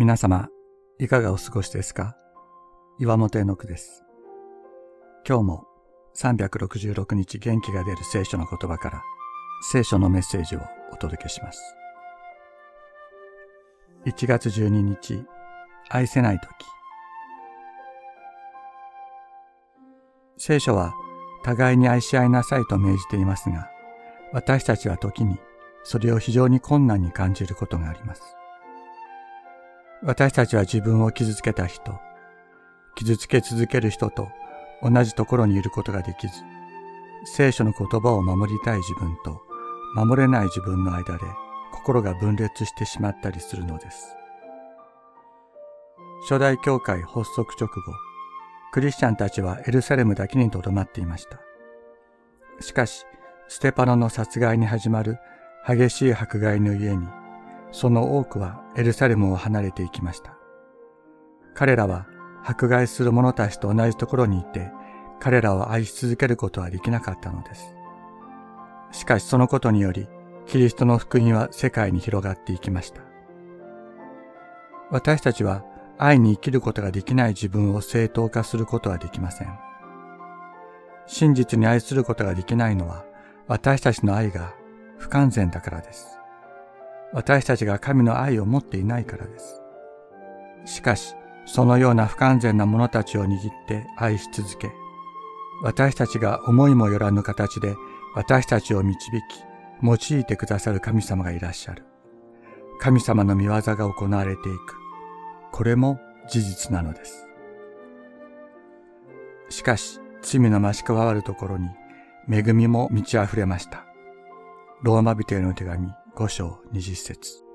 皆様、いかがお過ごしですか？岩本絵の句です。今日も366日元気が出る聖書の言葉から聖書のメッセージをお届けします。1月12日、愛せない時。聖書は互いに愛し合いなさいと命じていますが、私たちは時にそれを非常に困難に感じることがあります。私たちは自分を傷つけた人、傷つけ続ける人と同じところにいることができず、聖書の言葉を守りたい自分と守れない自分の間で心が分裂してしまったりするのです。初代教会発足直後、クリスチャンたちはエルサレムだけにとどまっていました。しかし、ステパノの殺害に始まる激しい迫害の家にその多くはエルサレムを離れていきました。彼らは迫害する者たちと同じところにいて、彼らを愛し続けることはできなかったのです。しかしそのことにより、キリストの福音は世界に広がっていきました。私たちは愛に生きることができない自分を正当化することはできません。真実に愛することができないのは私たちの愛が不完全だからです。私たちが神の愛を持っていないからです。しかし、そのような不完全な者たちを握って愛し続け、私たちが思いもよらぬ形で私たちを導き、用いてくださる神様がいらっしゃる。神様の見業が行われていく。これも事実なのです。しかし、罪の増し加わるところに、恵みも満ち溢れました。ローマ人への手紙5章20節。